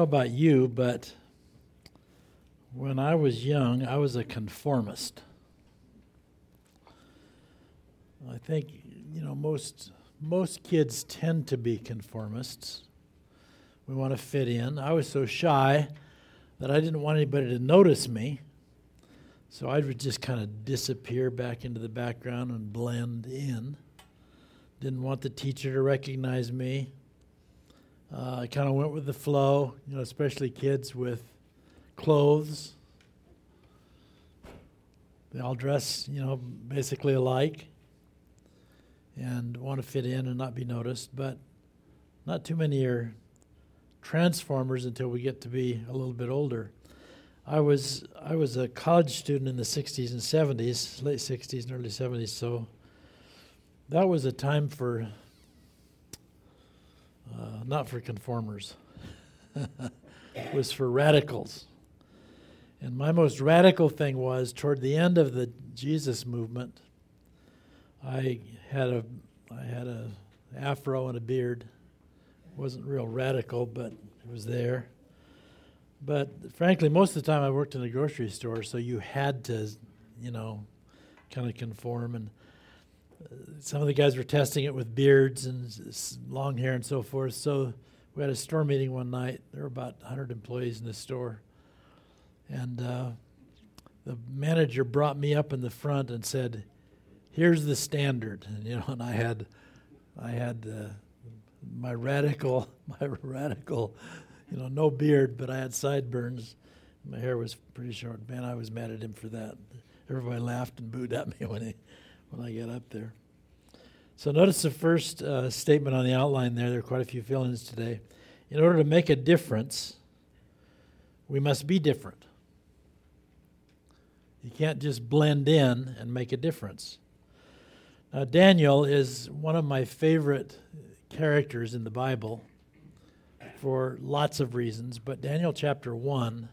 know about you, but when I was young, I was a conformist. I think you know most most kids tend to be conformists. We want to fit in. I was so shy that I didn't want anybody to notice me. So I would just kind of disappear back into the background and blend in. Didn't want the teacher to recognize me. Uh, I kind of went with the flow, you know, especially kids with clothes. They all dress, you know, basically alike and want to fit in and not be noticed, but not too many are transformers until we get to be a little bit older. I was I was a college student in the 60s and 70s, late 60s and early 70s, so that was a time for uh, not for conformers. it was for radicals. And my most radical thing was toward the end of the Jesus movement. I had a I had a afro and a beard. Wasn't real radical, but it was there. But frankly, most of the time I worked in a grocery store, so you had to, you know, kind of conform. And some of the guys were testing it with beards and long hair and so forth. So we had a store meeting one night. There were about 100 employees in the store. And uh, the manager brought me up in the front and said, "Here's the standard." And you know, and I had, I had uh, my radical, my radical, you know, no beard, but I had sideburns. My hair was pretty short. Man, I was mad at him for that. Everybody laughed and booed at me when I, when I get up there. So notice the first uh, statement on the outline there. There are quite a few fillings today. In order to make a difference, we must be different. You can't just blend in and make a difference. Now, Daniel is one of my favorite characters in the Bible for lots of reasons, but Daniel chapter 1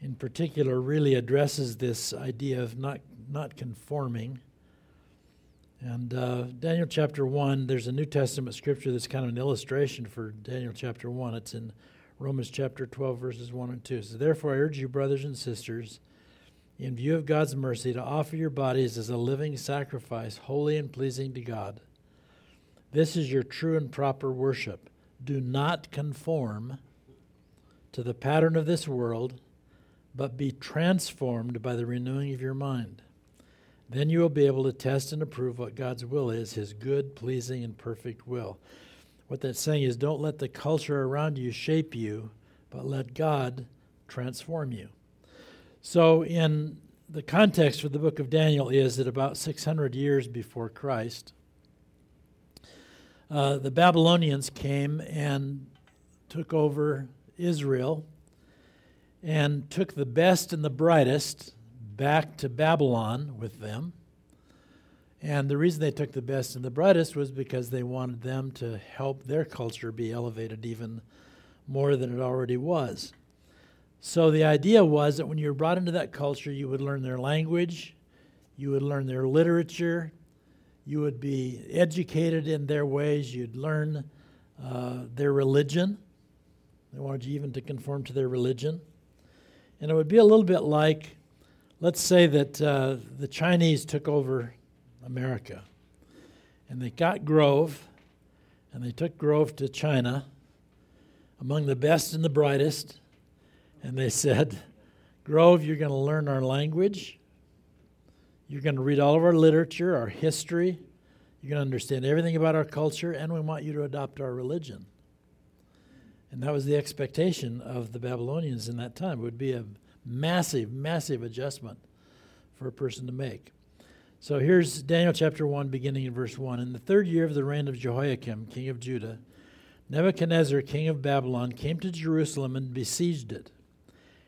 in particular really addresses this idea of not, not conforming. And uh, Daniel chapter 1, there's a New Testament scripture that's kind of an illustration for Daniel chapter 1. It's in Romans chapter 12, verses 1 and 2. So, therefore, I urge you, brothers and sisters, in view of God's mercy, to offer your bodies as a living sacrifice, holy and pleasing to God. This is your true and proper worship. Do not conform to the pattern of this world, but be transformed by the renewing of your mind. Then you will be able to test and approve what God's will is, his good, pleasing, and perfect will. What that's saying is don't let the culture around you shape you, but let God transform you. So, in the context for the book of Daniel is that about 600 years before Christ, uh, the Babylonians came and took over Israel and took the best and the brightest back to Babylon with them. And the reason they took the best and the brightest was because they wanted them to help their culture be elevated even more than it already was. So the idea was that when you were brought into that culture, you would learn their language, you would learn their literature, you would be educated in their ways, you'd learn uh, their religion. They wanted you even to conform to their religion. And it would be a little bit like, let's say that uh, the Chinese took over America and they got Grove and they took Grove to China among the best and the brightest and they said, Grove, you're going to learn our language. You're going to read all of our literature, our history. You're going to understand everything about our culture, and we want you to adopt our religion. And that was the expectation of the Babylonians in that time. It would be a massive, massive adjustment for a person to make. So here's Daniel chapter 1, beginning in verse 1. In the third year of the reign of Jehoiakim, king of Judah, Nebuchadnezzar, king of Babylon, came to Jerusalem and besieged it.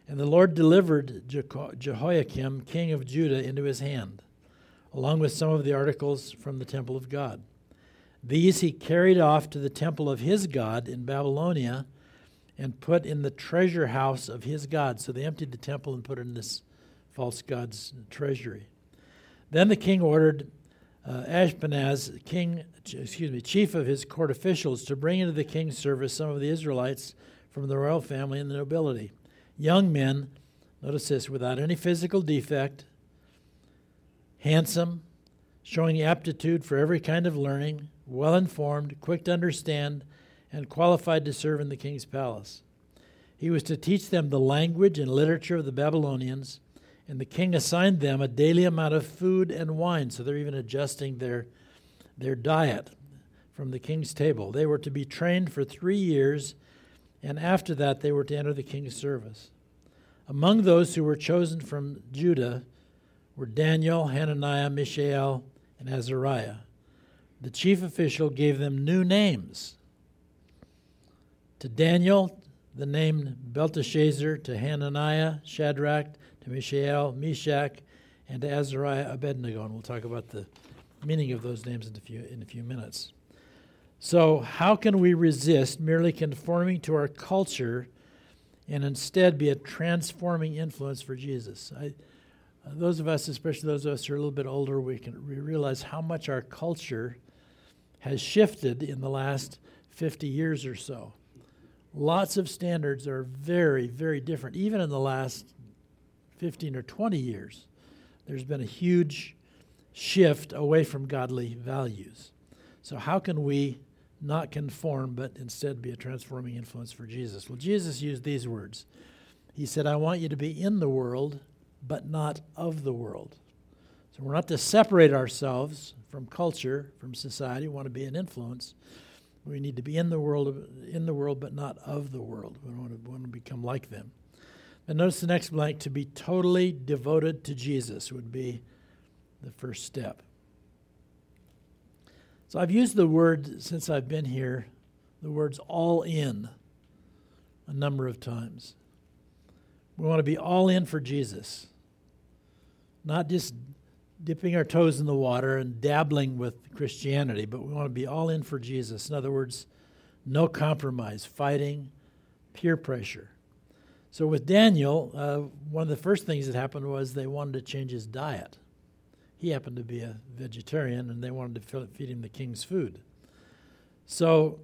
And the Lord delivered Jehoiakim, king of Judah, into his hand, along with some of the articles from the temple of God. These he carried off to the temple of his God in Babylonia and put in the treasure house of his God. So they emptied the temple and put it in this false god's treasury. Then the king ordered uh, Ashpenaz, king, excuse me, chief of his court officials, to bring into the king's service some of the Israelites from the royal family and the nobility. Young men, notice this, without any physical defect, handsome, showing aptitude for every kind of learning, well informed, quick to understand, and qualified to serve in the king's palace. He was to teach them the language and literature of the Babylonians, and the king assigned them a daily amount of food and wine, so they're even adjusting their, their diet from the king's table. They were to be trained for three years, and after that, they were to enter the king's service. Among those who were chosen from Judah were Daniel, Hananiah, Mishael, and Azariah. The chief official gave them new names. To Daniel, the name Belteshazzar, to Hananiah, Shadrach, to Mishael, Meshach, and to Azariah, Abednego. And we'll talk about the meaning of those names in a few, in a few minutes. So, how can we resist merely conforming to our culture and instead be a transforming influence for Jesus? I, those of us, especially those of us who are a little bit older, we can we realize how much our culture has shifted in the last 50 years or so. Lots of standards are very, very different. Even in the last 15 or 20 years, there's been a huge shift away from godly values. So, how can we not conform, but instead be a transforming influence for Jesus? Well, Jesus used these words He said, I want you to be in the world, but not of the world. So, we're not to separate ourselves from culture, from society. We want to be an influence. We need to be in the world, in the world, but not of the world. We to, want to become like them. And notice the next blank to be totally devoted to Jesus would be the first step. So I've used the word since I've been here, the words all in, a number of times. We want to be all in for Jesus, not just dipping our toes in the water and dabbling with Christianity, but we want to be all in for Jesus. In other words, no compromise, fighting peer pressure. So with Daniel, uh, one of the first things that happened was they wanted to change his diet. He happened to be a vegetarian, and they wanted to feed him the king's food. So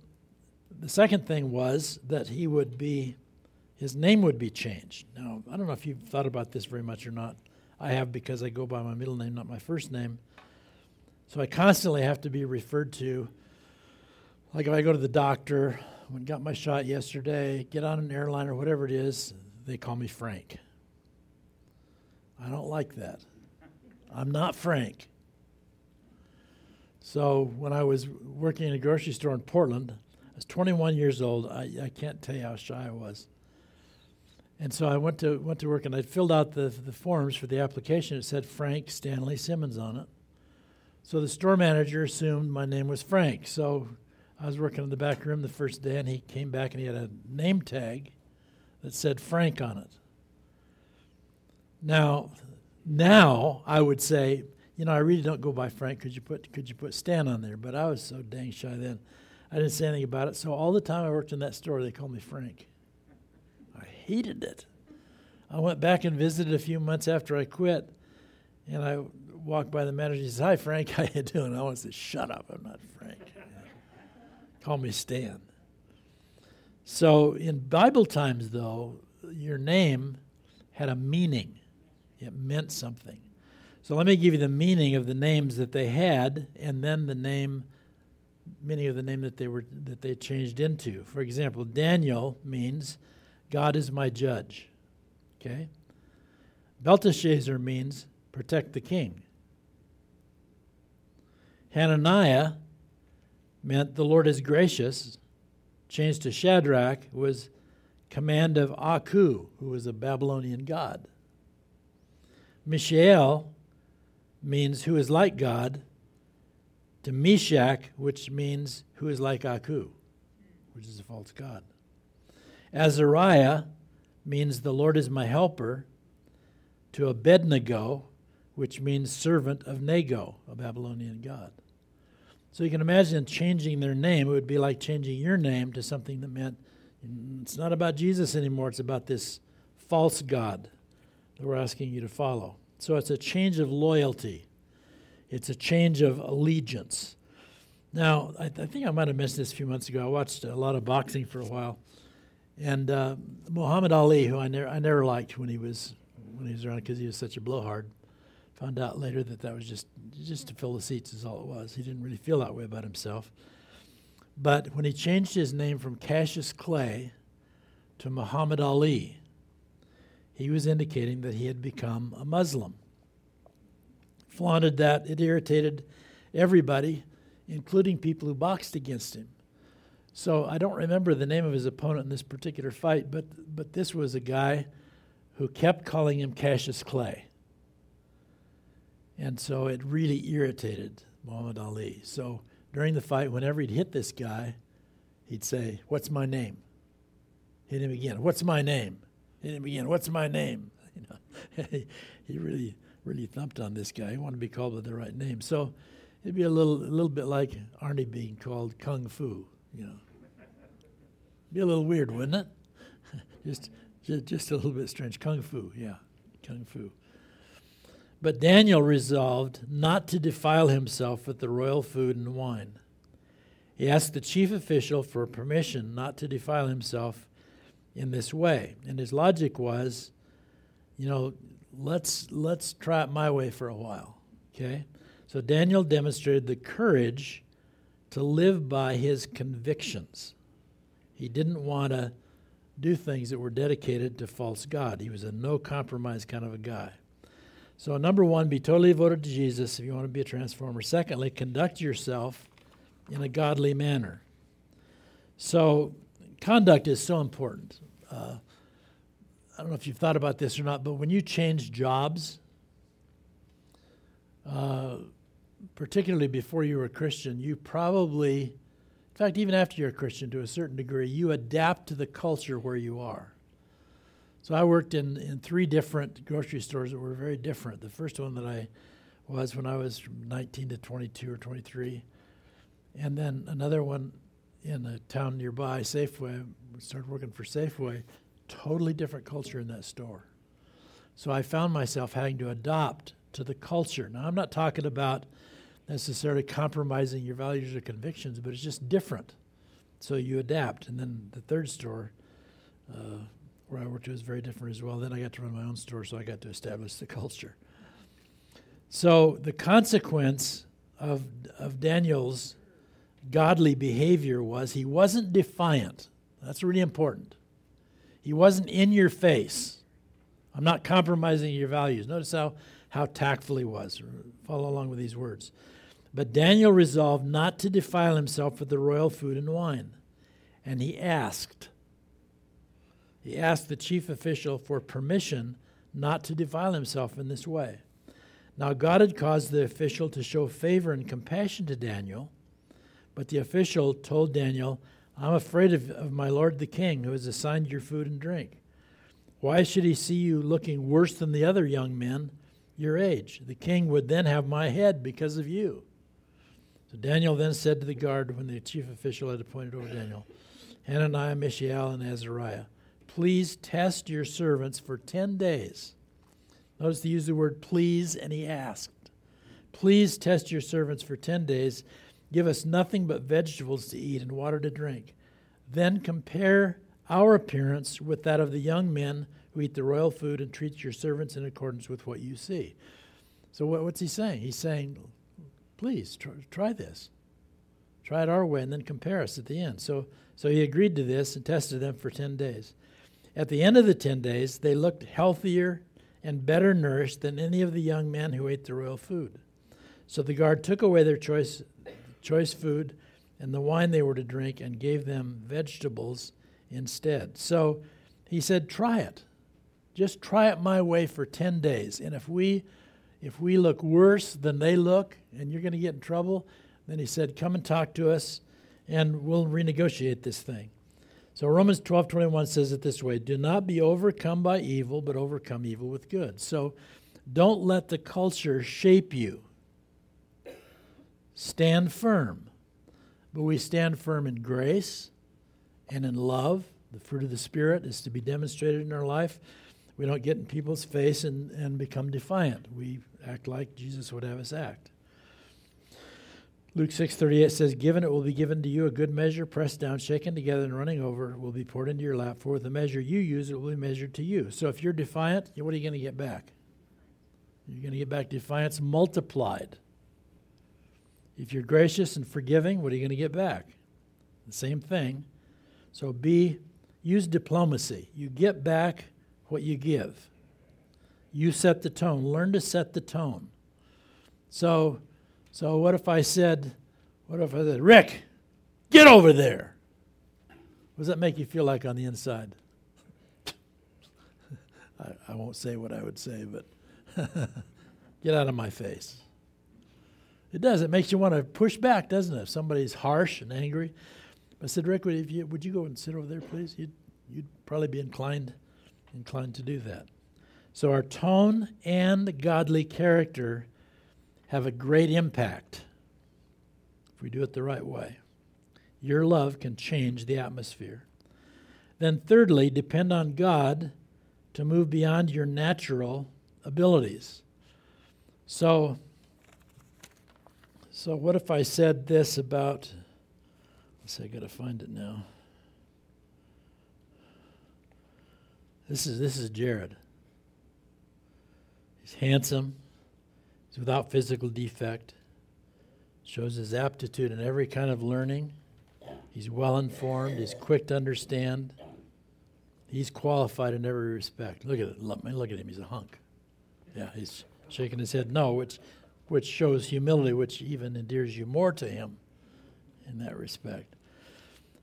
the second thing was that he would be, his name would be changed. Now, I don't know if you've thought about this very much or not. I have because I go by my middle name, not my first name. So I constantly have to be referred to, like if I go to the doctor, when got my shot yesterday, get on an airline or whatever it is, they call me Frank. I don't like that. I'm not Frank. So when I was working in a grocery store in Portland, I was 21 years old. I, I can't tell you how shy I was. And so I went to went to work and I filled out the the forms for the application. It said Frank Stanley Simmons on it. So the store manager assumed my name was Frank. So I was working in the back room the first day, and he came back and he had a name tag that said Frank on it. Now, now I would say, you know, I really don't go by Frank. Could you put could you put Stan on there? But I was so dang shy then, I didn't say anything about it. So all the time I worked in that store, they called me Frank. Hated it. I went back and visited a few months after I quit, and I walked by the manager. He says, "Hi, Frank. How you doing?" I say, "Shut up. I'm not Frank. Call me Stan." So in Bible times, though, your name had a meaning. It meant something. So let me give you the meaning of the names that they had, and then the name, meaning of the name that they were that they changed into. For example, Daniel means God is my judge. Okay. Belteshazzar means protect the king. Hananiah meant the Lord is gracious. Changed to Shadrach was command of Aku, who was a Babylonian god. Mishael means who is like God, to Meshach, which means who is like Aku, which is a false god. Azariah means the Lord is my helper, to Abednego, which means servant of Nego, a Babylonian god. So you can imagine changing their name. It would be like changing your name to something that meant it's not about Jesus anymore, it's about this false God that we're asking you to follow. So it's a change of loyalty, it's a change of allegiance. Now, I, th- I think I might have mentioned this a few months ago. I watched a lot of boxing for a while. And uh, Muhammad Ali, who I never I never liked when he was when he was around because he was such a blowhard, found out later that that was just just to fill the seats is all it was. He didn't really feel that way about himself. But when he changed his name from Cassius Clay to Muhammad Ali, he was indicating that he had become a Muslim. Flaunted that, it irritated everybody, including people who boxed against him. So I don't remember the name of his opponent in this particular fight, but, but this was a guy who kept calling him Cassius Clay. And so it really irritated Muhammad Ali. So during the fight, whenever he'd hit this guy, he'd say, What's my name? Hit him again. What's my name? Hit him again. What's my name? You know, he really, really thumped on this guy. He wanted to be called by the right name. So it'd be a little, a little bit like Arnie being called Kung Fu. You know, be a little weird, wouldn't it? just, just, just a little bit strange. Kung Fu, yeah, Kung Fu. But Daniel resolved not to defile himself with the royal food and wine. He asked the chief official for permission not to defile himself in this way. And his logic was, you know, let's let's try it my way for a while. Okay? So Daniel demonstrated the courage to live by his convictions. He didn't want to do things that were dedicated to false God. He was a no compromise kind of a guy. So, number one, be totally devoted to Jesus if you want to be a transformer. Secondly, conduct yourself in a godly manner. So, conduct is so important. Uh, I don't know if you've thought about this or not, but when you change jobs, uh, particularly before you were a Christian, you probably, in fact, even after you're a Christian to a certain degree, you adapt to the culture where you are. So I worked in, in three different grocery stores that were very different. The first one that I was when I was from 19 to 22 or 23. And then another one in a town nearby, Safeway. Started working for Safeway. Totally different culture in that store. So I found myself having to adopt to the culture. Now, I'm not talking about necessarily compromising your values or convictions, but it's just different. So you adapt. And then the third store, uh, where I worked was very different as well. Then I got to run my own store, so I got to establish the culture. So the consequence of, of Daniel's godly behavior was he wasn't defiant. That's really important. He wasn't in your face. I'm not compromising your values. Notice how, how tactful he was. Follow along with these words. But Daniel resolved not to defile himself with the royal food and wine. And he asked, he asked the chief official for permission not to defile himself in this way. Now, God had caused the official to show favor and compassion to Daniel, but the official told Daniel, I'm afraid of, of my lord the king, who has assigned your food and drink. Why should he see you looking worse than the other young men your age? The king would then have my head because of you. So Daniel then said to the guard, when the chief official had appointed over Daniel, Hananiah, Mishael, and Azariah, Please test your servants for 10 days. Notice he used the word please, and he asked, Please test your servants for 10 days. Give us nothing but vegetables to eat and water to drink. Then compare our appearance with that of the young men who eat the royal food and treat your servants in accordance with what you see. So, what's he saying? He's saying, Please try, try this. Try it our way and then compare us at the end. So, so he agreed to this and tested them for 10 days. At the end of the 10 days, they looked healthier and better nourished than any of the young men who ate the royal food. So the guard took away their choice, choice food and the wine they were to drink and gave them vegetables instead. So he said, Try it. Just try it my way for 10 days. And if we if we look worse than they look and you're going to get in trouble, then he said, Come and talk to us and we'll renegotiate this thing. So Romans 12 21 says it this way Do not be overcome by evil, but overcome evil with good. So don't let the culture shape you. Stand firm. But we stand firm in grace and in love. The fruit of the Spirit is to be demonstrated in our life. We don't get in people's face and, and become defiant. We act like Jesus would have us act. Luke 6:38 says, "Given it will be given to you a good measure, pressed down, shaken together, and running over, will be poured into your lap. For the measure you use, it will be measured to you." So if you're defiant, what are you going to get back? You're going to get back defiance multiplied. If you're gracious and forgiving, what are you going to get back? The same thing. So be use diplomacy. You get back what you give. You set the tone. Learn to set the tone. So so what if I said, what if I said, Rick, get over there? What does that make you feel like on the inside? I, I won't say what I would say, but get out of my face. It does. It makes you want to push back, doesn't it? If somebody's harsh and angry. I said, Rick, would you, would you go and sit over there, please? You'd, you'd probably be inclined, inclined to do that. So our tone and godly character have a great impact if we do it the right way. Your love can change the atmosphere. Then, thirdly, depend on God to move beyond your natural abilities. So, so what if I said this about? See, I got to find it now. This is this is Jared. He's handsome. He's without physical defect, shows his aptitude in every kind of learning. He's well informed, he's quick to understand. He's qualified in every respect. Look at it. Look at him. He's a hunk. Yeah, he's shaking his head no, which, which shows humility, which even endears you more to him in that respect.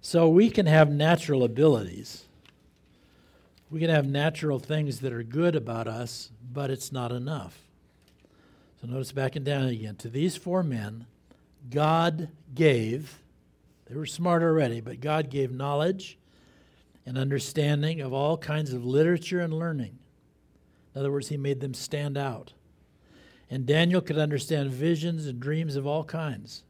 So we can have natural abilities. We can have natural things that are good about us, but it's not enough. So notice back and down again. To these four men, God gave, they were smart already, but God gave knowledge and understanding of all kinds of literature and learning. In other words, He made them stand out. And Daniel could understand visions and dreams of all kinds.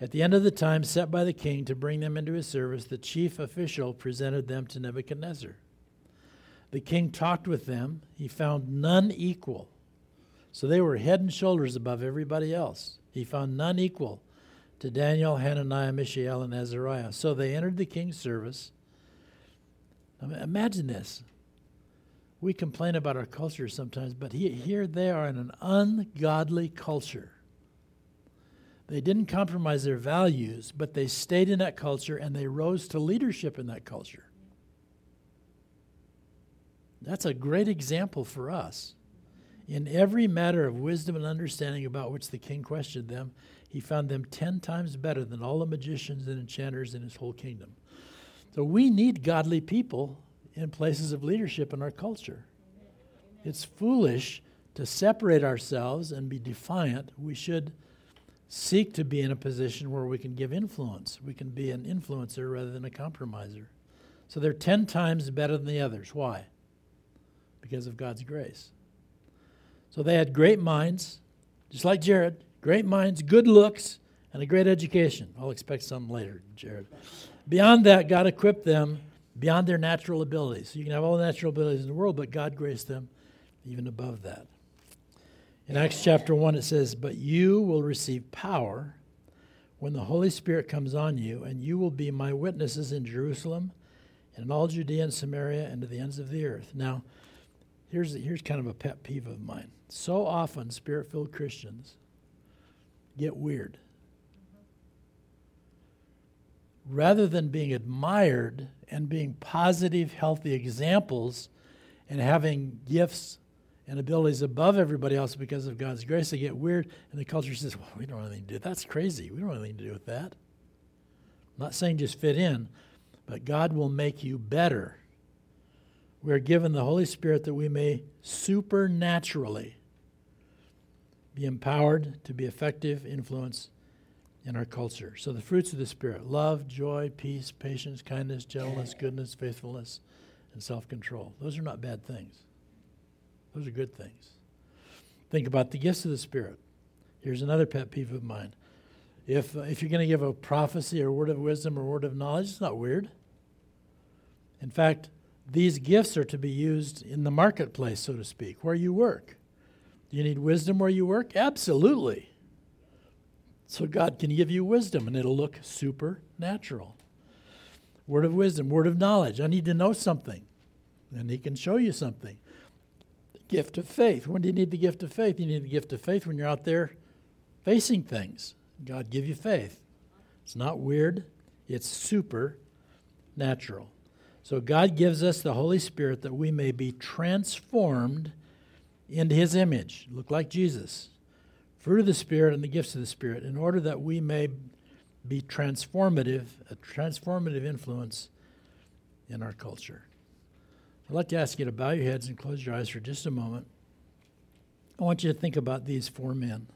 At the end of the time set by the king to bring them into his service, the chief official presented them to Nebuchadnezzar. The king talked with them. He found none equal so they were head and shoulders above everybody else. He found none equal to Daniel, Hananiah, Mishael, and Azariah. So they entered the king's service. imagine this. We complain about our culture sometimes, but he, here they are in an ungodly culture. They didn't compromise their values, but they stayed in that culture and they rose to leadership in that culture. That's a great example for us. In every matter of wisdom and understanding about which the king questioned them, he found them ten times better than all the magicians and enchanters in his whole kingdom. So we need godly people in places of leadership in our culture. It's foolish to separate ourselves and be defiant. We should seek to be in a position where we can give influence. We can be an influencer rather than a compromiser. So they're 10 times better than the others. Why? Because of God's grace. So they had great minds, just like Jared, great minds, good looks, and a great education. I'll expect some later, Jared. Beyond that, God equipped them beyond their natural abilities. So you can have all the natural abilities in the world, but God graced them even above that. In Acts chapter 1, it says, But you will receive power when the Holy Spirit comes on you, and you will be my witnesses in Jerusalem and in all Judea and Samaria and to the ends of the earth. Now, here's, here's kind of a pet peeve of mine. So often, spirit filled Christians get weird. Rather than being admired and being positive, healthy examples and having gifts and abilities above everybody else because of God's grace, they get weird, and the culture says, Well, we don't want anything to do That's crazy. We don't want anything to do with that. I'm not saying just fit in, but God will make you better we are given the Holy Spirit that we may supernaturally be empowered to be effective influence in our culture. So the fruits of the Spirit love, joy, peace, patience, kindness, gentleness, goodness, faithfulness, and self control. Those are not bad things, those are good things. Think about the gifts of the Spirit. Here's another pet peeve of mine. If, uh, if you're going to give a prophecy or word of wisdom or word of knowledge, it's not weird. In fact, these gifts are to be used in the marketplace, so to speak, where you work. Do you need wisdom where you work? Absolutely. So God can give you wisdom and it'll look supernatural. Word of wisdom, word of knowledge. I need to know something. And He can show you something. Gift of faith. When do you need the gift of faith? You need the gift of faith when you're out there facing things. God give you faith. It's not weird, it's supernatural. So God gives us the Holy Spirit that we may be transformed into his image, look like Jesus. Fruit of the Spirit and the gifts of the Spirit, in order that we may be transformative, a transformative influence in our culture. I'd like to ask you to bow your heads and close your eyes for just a moment. I want you to think about these four men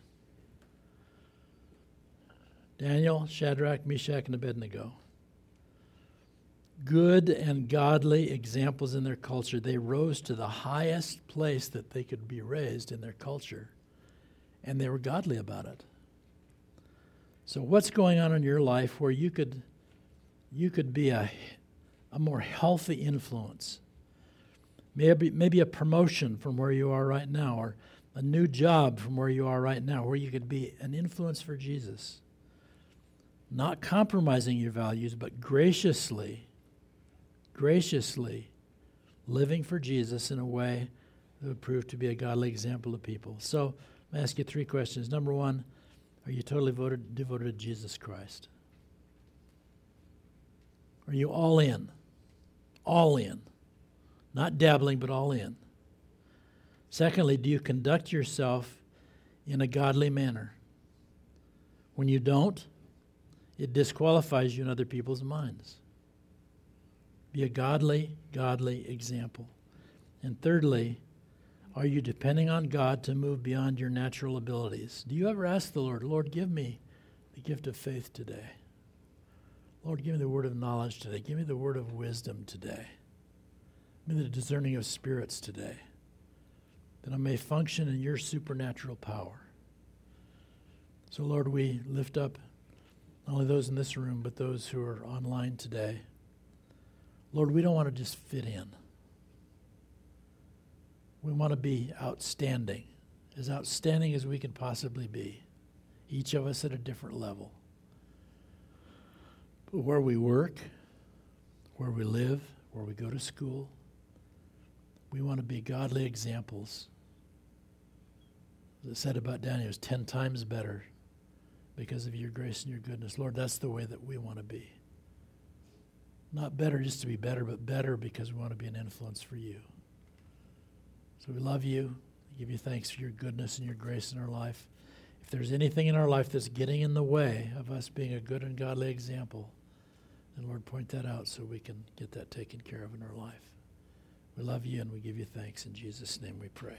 Daniel, Shadrach, Meshach, and Abednego. Good and godly examples in their culture. They rose to the highest place that they could be raised in their culture, and they were godly about it. So, what's going on in your life where you could, you could be a, a more healthy influence? Maybe, maybe a promotion from where you are right now, or a new job from where you are right now, where you could be an influence for Jesus. Not compromising your values, but graciously, graciously living for Jesus in a way that would prove to be a godly example to people. So, I'm going to ask you three questions. Number one, are you totally voted, devoted to Jesus Christ? Are you all in? All in. Not dabbling, but all in. Secondly, do you conduct yourself in a godly manner? When you don't, it disqualifies you in other people's minds. Be a godly, godly example. And thirdly, are you depending on God to move beyond your natural abilities? Do you ever ask the Lord, Lord, give me the gift of faith today? Lord, give me the word of knowledge today. Give me the word of wisdom today. Me the discerning of spirits today, that I may function in your supernatural power. So, Lord, we lift up not only those in this room, but those who are online today. Lord, we don't want to just fit in. We want to be outstanding, as outstanding as we can possibly be, each of us at a different level. But where we work, where we live, where we go to school, we want to be godly examples. As I said about Daniel, was 10 times better because of your grace and your goodness. Lord, that's the way that we want to be. Not better just to be better, but better because we want to be an influence for you. So we love you. We give you thanks for your goodness and your grace in our life. If there's anything in our life that's getting in the way of us being a good and godly example, then Lord, point that out so we can get that taken care of in our life. We love you and we give you thanks. In Jesus' name we pray.